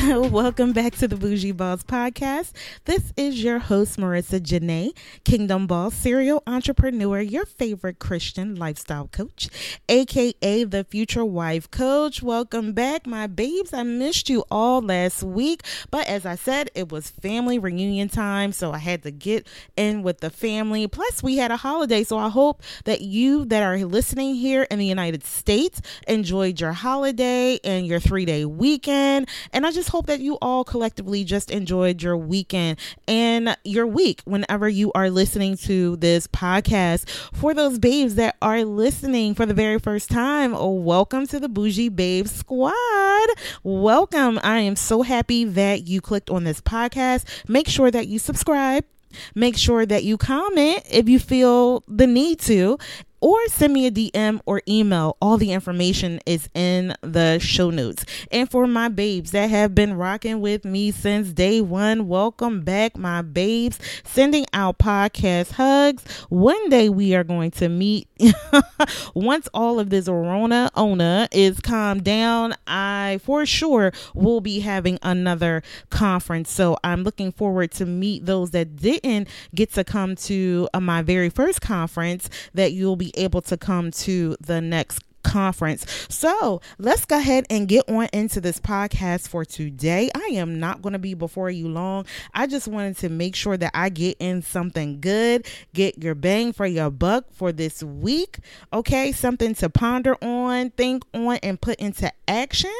Welcome back to the Bougie Boss podcast. This is your host, Marica Janaé, Kingdom Boss serial entrepreneur, your favorite Christian lifestyle coach, aka the future wife coach. Welcome back, my babes. I missed you all last week, but as I said, it was family reunion time, so I had to get in with the family. Plus, we had a holiday, so I hope that you that are listening here in the United States enjoyed your holiday and your three day weekend. And I just hope that you all collectively just enjoyed your weekend and your week whenever you are listening to this podcast. For those babes that are listening for the very first time, welcome to the Bougie Babe Squad. Welcome. I am so happy that you clicked on this podcast. Make sure that you subscribe. Make sure that you comment if you feel the need to or send me a DM or email. All the information is in the show notes. And for my babes that have been rocking with me since day one, welcome back, my babes. Sending out podcast hugs. One day we are going to meet. Once all of this Rona Ona is calmed down, I for sure will be having another conference. So I'm looking forward to meet those that didn't get to come to uh, my very first conference that you'll be able to come to the next conference. So let's go ahead and get on into this podcast for today. I am not going to be before you long. I just wanted to make sure that I get in something good, get your bang for your buck for this week. Okay, something to ponder on, think on, and put into action.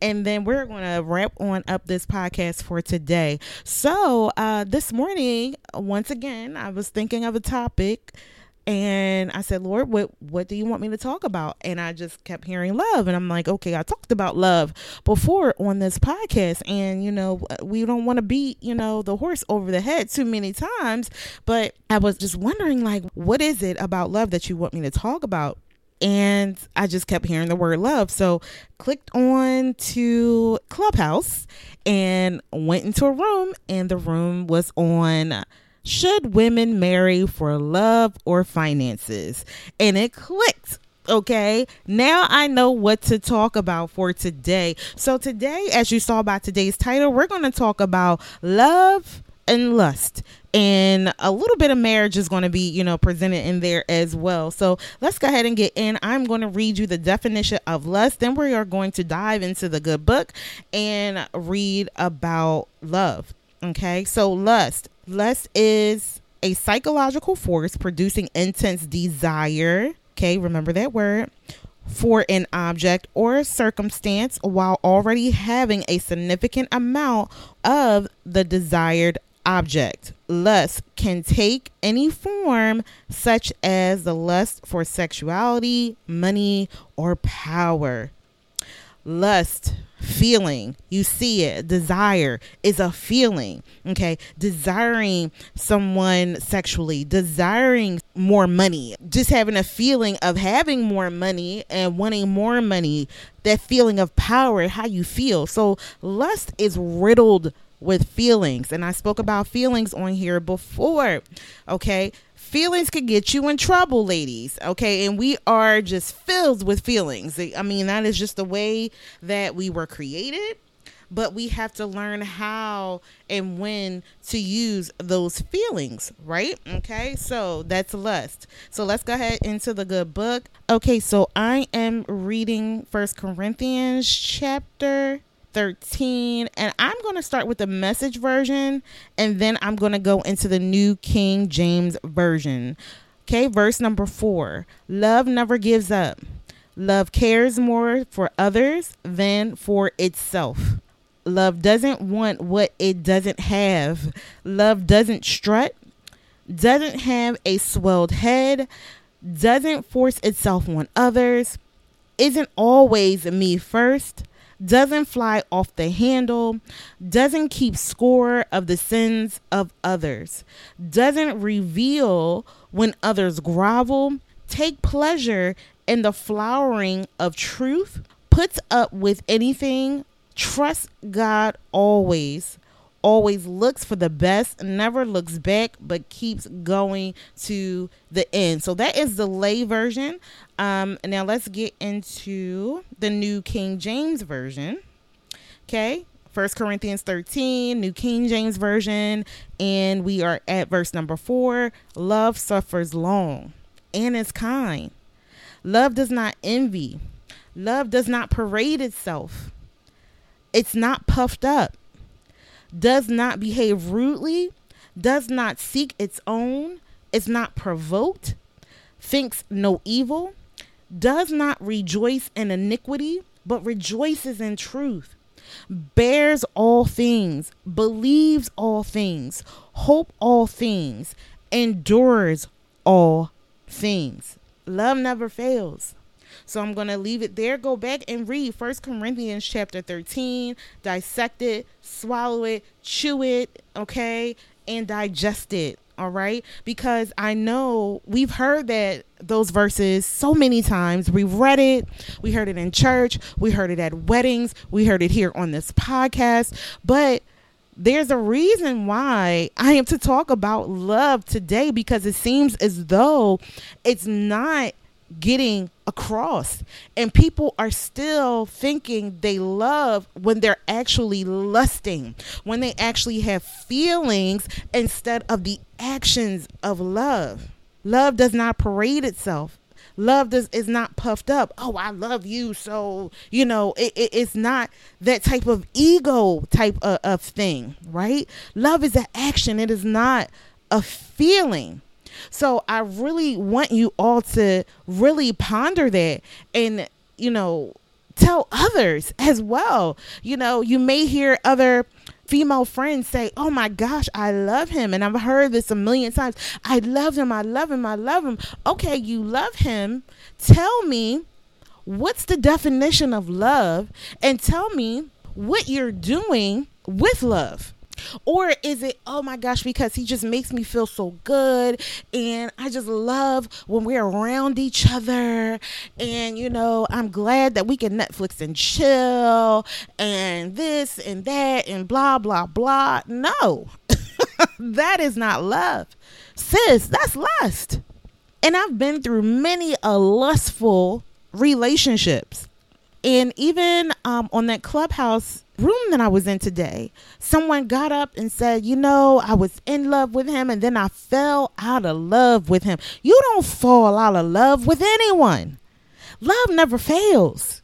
And then we're going to wrap on up this podcast for today. So uh, this morning, once again, I was thinking of a topic and I said, Lord, what what do you want me to talk about? And I just kept hearing love, and I'm like, okay, I talked about love before on this podcast, and you know, we don't want to beat you know the horse over the head too many times, but I was just wondering, like, what is it about love that you want me to talk about? and I just kept hearing the word love. So clicked on to Clubhouse and went into a room and the room was on should women marry for love or finances? And it clicked. Okay, now I know what to talk about for today. So, today, as you saw by today's title, we're going to talk about love and lust and a little bit of marriage is going to be you know presented in there as well so let's go ahead and get in i'm going to read you the definition of lust then we are going to dive into the good book and read about love okay so lust Lust is a psychological force producing intense desire. Okay, remember that word for an object or circumstance while already having a significant amount of the desired object. Lust can take any form, such as the lust for sexuality, money, or power. Lust feeling. You see it. Desire is a feeling. Okay. Desiring someone sexually, desiring more money, just having a feeling of having more money and wanting more money, that feeling of power, how you feel. So, lust is riddled with feelings. And I spoke about feelings on here before. Okay feelings can get you in trouble, ladies. Okay. And we are just filled with feelings. I mean, that is just the way that we were created. But we have to learn how and when to use those feelings, right? Okay, so that's lust. So let's go ahead into the good book. Okay, so I am reading First Corinthians chapter 13 and i'm going to start with the message version and then i'm going to go into the new king james version. Okay verse number four. Love never gives up. Love cares more for others than for itself. Love doesn't want what it doesn't have. Love doesn't strut doesn't have a swelled head doesn't force itself on others isn't always me first doesn't fly off the handle, doesn't keep score of the sins of others, doesn't reveal when others grovel, take pleasure in the flowering of truth, puts up with anything, trusts God always, always looks for the best, never looks back, but keeps going to the end. So that is the lay version. Um, now let's get into the New King James Version. Okay. First Corinthians 13, New King James Version, and we are at verse number four. Love suffers long and is kind. Love does not envy. Love does not parade itself. It's not puffed up does not behave rudely, does not seek its own, is not provoked, thinks no evil, does not rejoice in iniquity, but rejoices in truth, bears all things, believes all things, hope all things, endures all things. Love never fails. So I'm going to leave it there. Go back and read First Corinthians chapter 13, dissect it, swallow it, chew it, okay, and digest it. All right, because I know we've heard that those verses so many times. We've read it, we heard it in church, we heard it at weddings, we heard it here on this podcast, but there's a reason why I am to talk about love today because it seems as though it's not getting across and people are still thinking they love when they're actually lusting when they actually have feelings instead of the actions of love. Love does not parade itself. Love does is not puffed up. Oh i love you so you know it, it, it's not that type of ego type of, of thing right? Love is an action. It is not a feeling so I really want you all to really ponder that and, you know, tell others as well. You know, you may hear other female friends say, Oh my gosh, I love him. And I've heard this a million times. I love him. I love him. I love him. Okay, you love him. Tell me what's the definition of love and tell me what you're doing with love. Or is it, oh my gosh, because he just makes me feel so good and I just love when we're around each other and, you know, I'm glad that we can Netflix and chill and this and that and blah, blah, blah. No, that is not love. Sis, that's lust. And I've been through many a lustful relationships. And even um, on that clubhouse room that I was in today, someone got up and said, You know, I was in love with him and then I fell out of love with him. You don't fall out of love with anyone. Love never fails.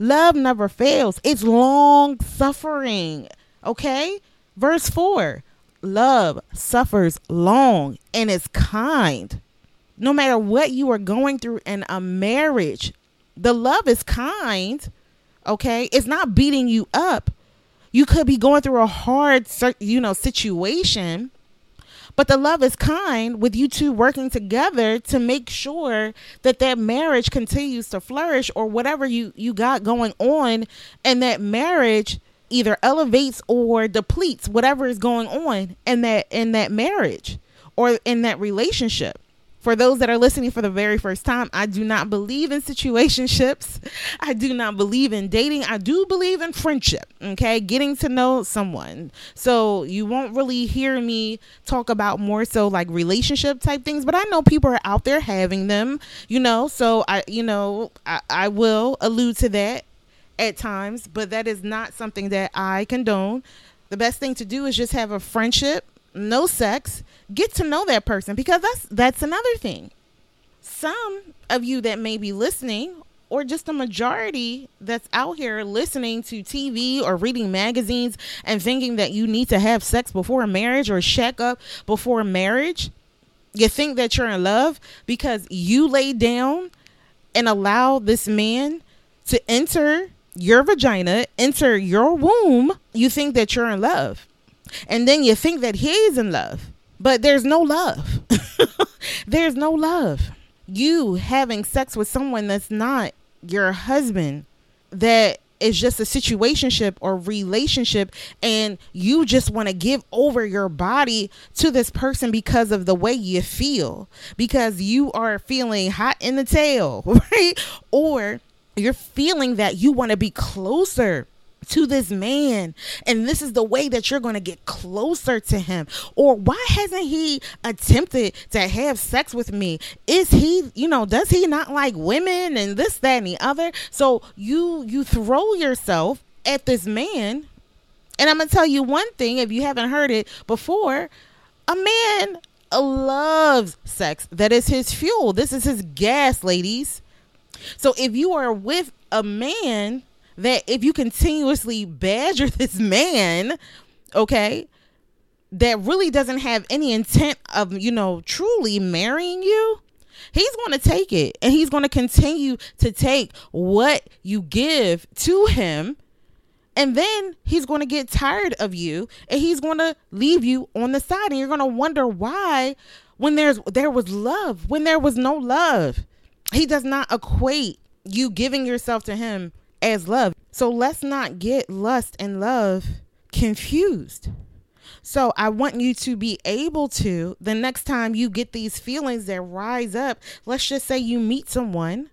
Love never fails. It's long suffering. Okay? Verse 4 Love suffers long and is kind. No matter what you are going through in a marriage, the love is kind okay? It's not beating you up. You could be going through a hard you know situation but the love is kind with you two working together to make sure that that marriage continues to flourish or whatever you you got going on and that marriage either elevates or depletes whatever is going on in that in that marriage or in that relationship for those that are listening for the very first time, I do not believe in situationships. I do not believe in dating. I do believe in friendship, okay? Getting to know someone. So you won't really hear me talk about more so like relationship type things, but I know people are out there having them, you know? So I, you know, I, I will allude to that at times, but that is not something that I condone. The best thing to do is just have a friendship, no sex, get to know that person because that's that's another thing. Some of you that may be listening or just a majority that's out here listening to TV or reading magazines and thinking that you need to have sex before marriage or shack up before marriage, you think that you're in love because you lay down and allow this man to enter your vagina, enter your womb, you think that you're in love. And then you think that he's in love. But there's no love. there's no love. You having sex with someone that's not your husband, that is just a situationship or relationship and you just want to give over your body to this person because of the way you feel because you are feeling hot in the tail right or you're feeling that you want to be closer to this man and this is the way that you're going to get closer to him. Or why hasn't he attempted to have sex with me? Is he you know does he not like women and this that and the other? So you you throw yourself at this man. And i'm going to tell you one thing if you haven't heard it before a man loves sex. That is his fuel. This is his gas ladies. So if you are with a man that if you continuously badger this man, okay, that really doesn't have any intent of, you know, truly marrying you, he's going to take it and he's going to continue to take what you give to him. And then he's going to get tired of you and he's going to leave you on the side and you're going to wonder why when there's there was love, when there was no love. He does not equate you giving yourself to him as love. So let's not get lust and love confused. So I want you to be able to, the next time you get these feelings that rise up, let's just say you meet someone,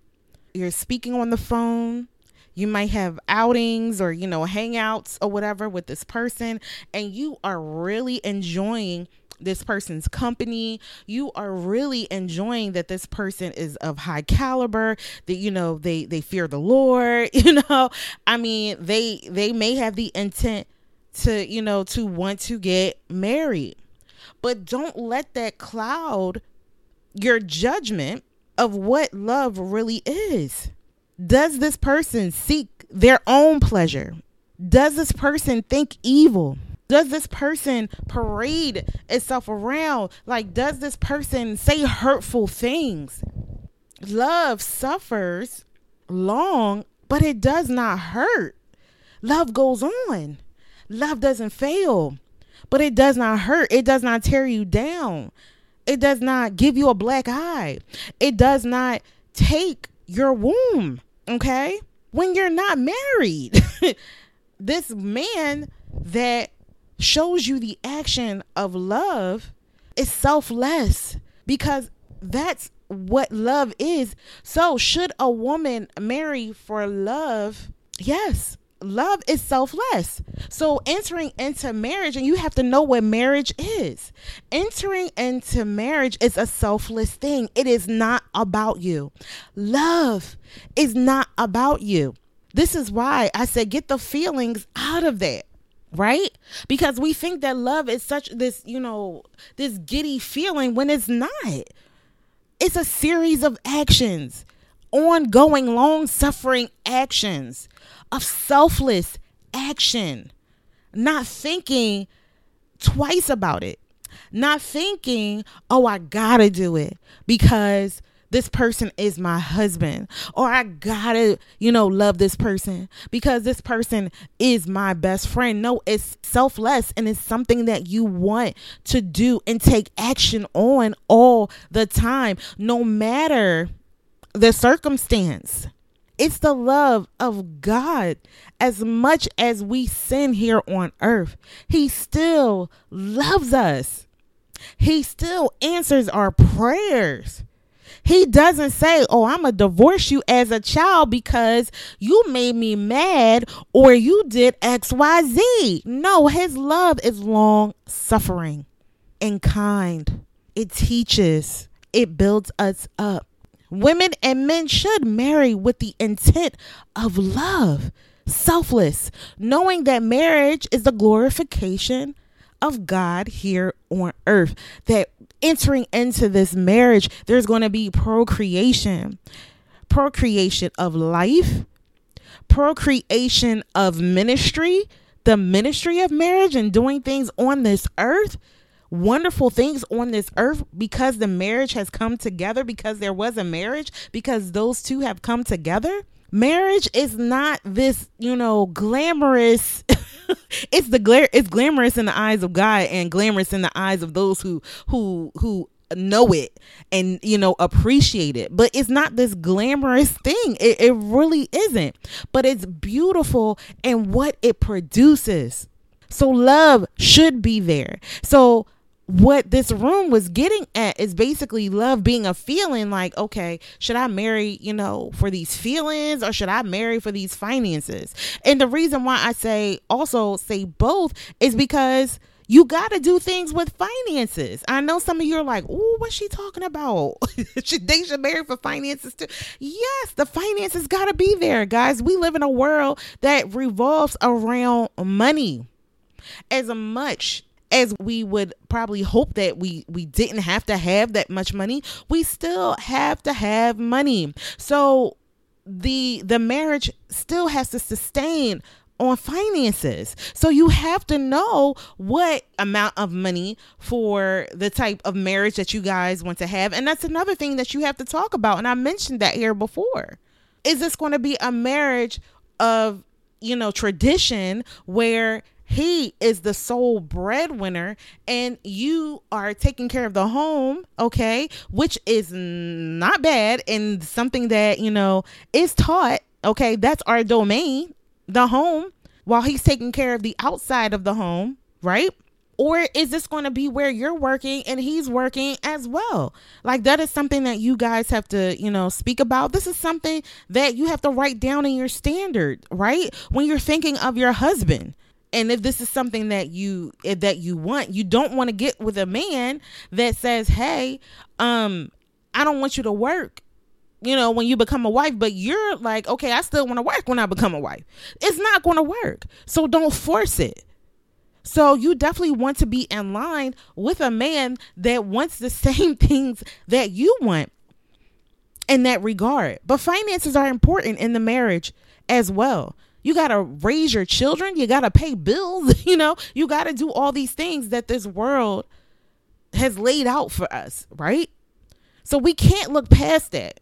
you're speaking on the phone, you might have outings or, you know, hangouts or whatever with this person, and you are really enjoying this person's company. You are really enjoying that this person is of high caliber that you know they they fear the lord you know? I mean they they may have the intent to you know to want to get married. But don't let that cloud your judgment of what love really is. Does this person seek their own pleasure? Does this person think evil does this person parade itself around? Like, does this person say hurtful things? Love suffers long, but it does not hurt. Love goes on. Love doesn't fail, but it does not hurt. It does not tear you down. It does not give you a black eye. It does not take your womb. Okay? When you're not married, this man that shows you the action of love is selfless because that's what love is. So, should a woman marry for love? Yes, love is selfless. So, entering into marriage, and you have to know what marriage is. Entering into marriage is a selfless thing, it is not about you. Love is not about you. This is why I said get the feelings out of that right? Because we think that love is such this you know this giddy feeling when it's not. It's a series of actions ongoing long suffering actions of selfless action. Not thinking twice about it. Not thinking oh i gotta do it because this person is my husband or I gotta, you know, love this person because this person is my best friend. No, it's selfless and it's something that you want to do and take action on all the time, no matter the circumstance. It's the love of God. As much as we sin here on earth, He still loves us. He still answers our prayers. He doesn't say, Oh, I'm going to divorce you as a child because you made me mad or you did XYZ. No, his love is long suffering and kind. It teaches, it builds us up. Women and men should marry with the intent of love, selfless, knowing that marriage is the glorification of God here on earth. That entering into this marriage, there's going to be procreation, procreation of life, procreation of ministry, the ministry of marriage and doing things on this earth. Wonderful things on this earth because the marriage has come together, because there was a marriage, because those two have come together. Marriage is not this, you know, glamorous it's the glare it's glamorous in the eyes of God and glamorous in the eyes of those who who who know it and you know appreciate it. But it's not this glamorous thing. It, it really isn't. But it's beautiful and what it produces. So love should be there. So what this room was getting at is basically love being a feeling like, okay, should I marry, you know, for these feelings or should I marry for these finances? And the reason why I say also say both is because you got to do things with finances. I know some of you are like, "Oh, what's she talking about? should they should marry for finances too?" Yes, the finances got to be there, guys. We live in a world that revolves around money. As much as we would probably hope that we we didn't have to have that much money we still have to have money so the the marriage still has to sustain on finances. So you have to know what amount of money for the type of marriage that you guys want to have. And that's another thing that you have to talk about. And I mentioned that here before. Is this going to be a marriage of, you know, tradition where he is the sole breadwinner and you are taking care of the home okay which is not bad and something that you know is taught okay that's our domain the home while he's taking care of the outside of the home right? Or is this going to be where you're working and he's working as well? Like that is something that you guys have to you know speak about. This is something that you have to write down in your standard right? When you're thinking of your husband and if this is something that you that you want you don't want to get with a man that says hey um i don't want you to work you know when you become a wife but you're like okay i still want to work when i become a wife. It's not going to work. So don't force it. So you definitely want to be in line with a man that wants the same things that you want in that regard. But finances are important in the marriage as well you got to raise your children. You got to pay bills. You know, you got to do all these things that this world has laid out for us, right? So we can't look past that.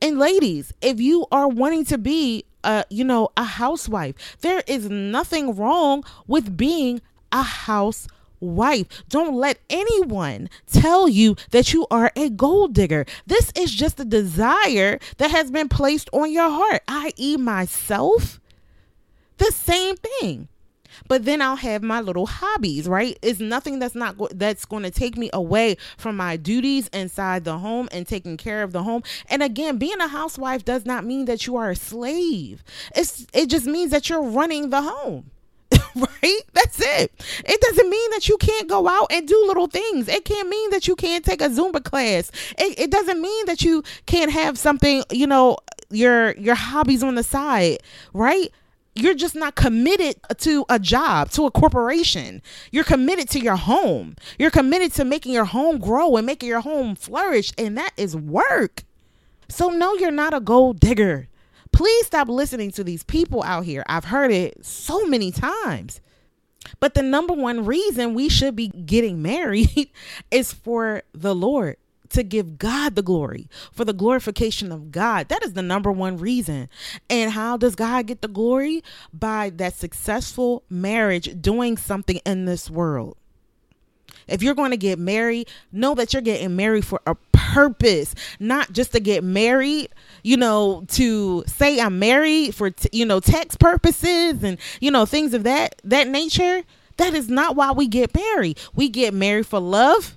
And ladies, if you are wanting to be a, you know, a housewife, there is nothing wrong with being a housewife wife. Don't let anyone tell you that you are a gold digger. This is just a desire that has been placed on your heart, i.e., myself. The same thing. But then I'll have my little hobbies, right? It's nothing that's not go- that's going to take me away from my duties inside the home and taking care of the home. And again, being a housewife does not mean that you are a slave. It's it just means that you're running the home. right? That's it. It doesn't mean that you can't go out and do little things. It can't mean that you can't take a Zumba class. It, it doesn't mean that you can't have something, you know, your your hobbies on the side, right? You're just not committed to a job, to a corporation. You're committed to your home. You're committed to making your home grow and making your home flourish, and that is work. So no, you're not a gold digger. Please stop listening to these people out here. I've heard it so many times. But the number one reason we should be getting married is for the Lord to give God the glory, for the glorification of God. That is the number one reason. And how does God get the glory? By that successful marriage doing something in this world. If you're going to get married, know that you're getting married for a purpose, not just to get married, you know, to say I'm married for, t- you know, tax purposes and, you know, things of that, that nature. That is not why we get married. We get married for love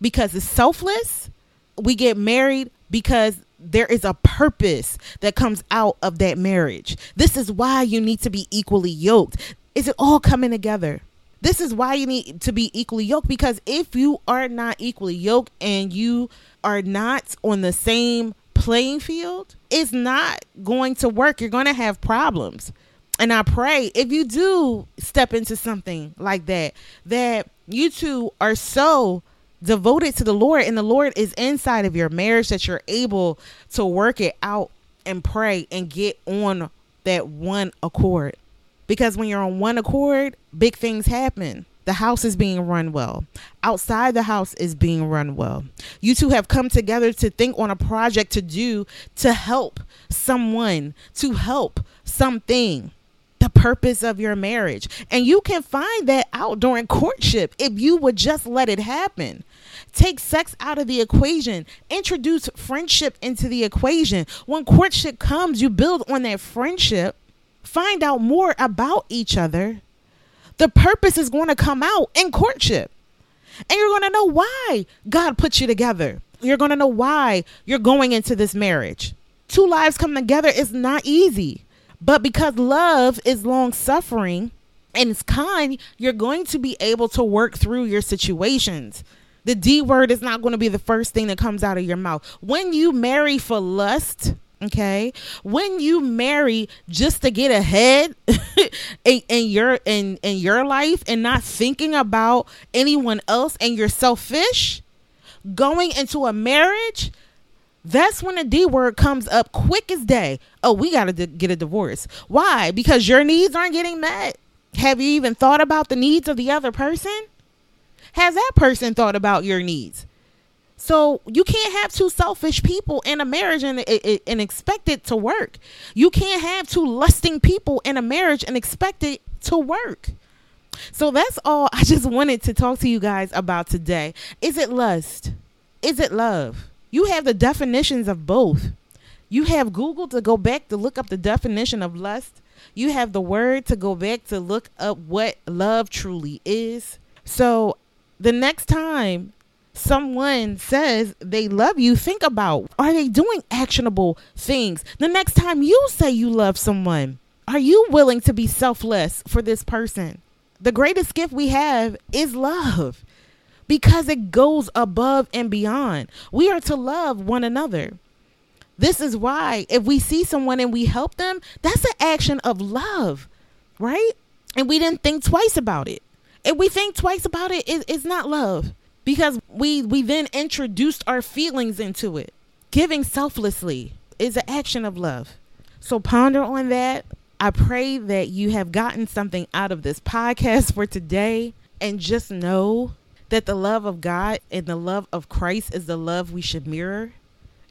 because it's selfless. We get married because there is a purpose that comes out of that marriage. This is why you need to be equally yoked. Is it all coming together? This is why you need to be equally yoked because if you are not equally yoked and you are not on the same playing field, it's not going to work. You're going to have problems. And I pray if you do step into something like that, that you two are so devoted to the Lord and the Lord is inside of your marriage that you're able to work it out and pray and get on that one accord. Because when you're on one accord, big things happen. The house is being run well. Outside the house is being run well. You two have come together to think on a project to do to help someone, to help something. the purpose of your marriage. And you can find that out during courtship if you would just let it happen. Take sex out of the equation. Introduce friendship into the equation. When courtship comes, you build on that friendship. Find out more about each other. The purpose is going to come out in courtship. And you're going to know why God put you together. You're going to know why you're going into this marriage. Two lives come together is not easy. But because love is long suffering and it's kind, you're going to be able to work through your situations. The D word is not going to be the first thing that comes out of your mouth. When you marry for lust, okay when you marry just to get ahead in, in your in in your life and not thinking about anyone else and you're selfish going into a marriage that's when the D word comes up quick as day. Oh, we got to d- get a divorce. Why? Because your needs aren't getting met. Have you even thought about the needs of the other person? Has that person thought about your needs? So you can't have two selfish people in a marriage and, and expect it to work. You can't have two lusting people in a marriage and expect it to work. So that's all I just wanted to talk to you guys about today. Is it lust? Is it love? You have the definitions of both. You have Google to go back to look up the definition of lust. You have the word to go back to look up what love truly is. So the next time someone says they love you, think about are they doing actionable things? The next time you say you love someone, are you willing to be selfless for this person? The greatest gift we have is love because it goes above and beyond. We are to love one another. This is why if we see someone and we help them, that's an action of love, right? And we didn't think twice about it. If we think twice about it, it it's not love because we we then introduced our feelings into it. Giving selflessly is an action of love. So ponder on that. I pray that you have gotten something out of this podcast for today and just know that the love of God and the love of Christ is the love we should mirror.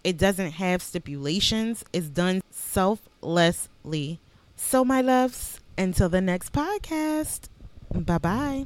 It doesn't have stipulations. It's done selflessly. So my loves, until the next podcast. Bye-bye.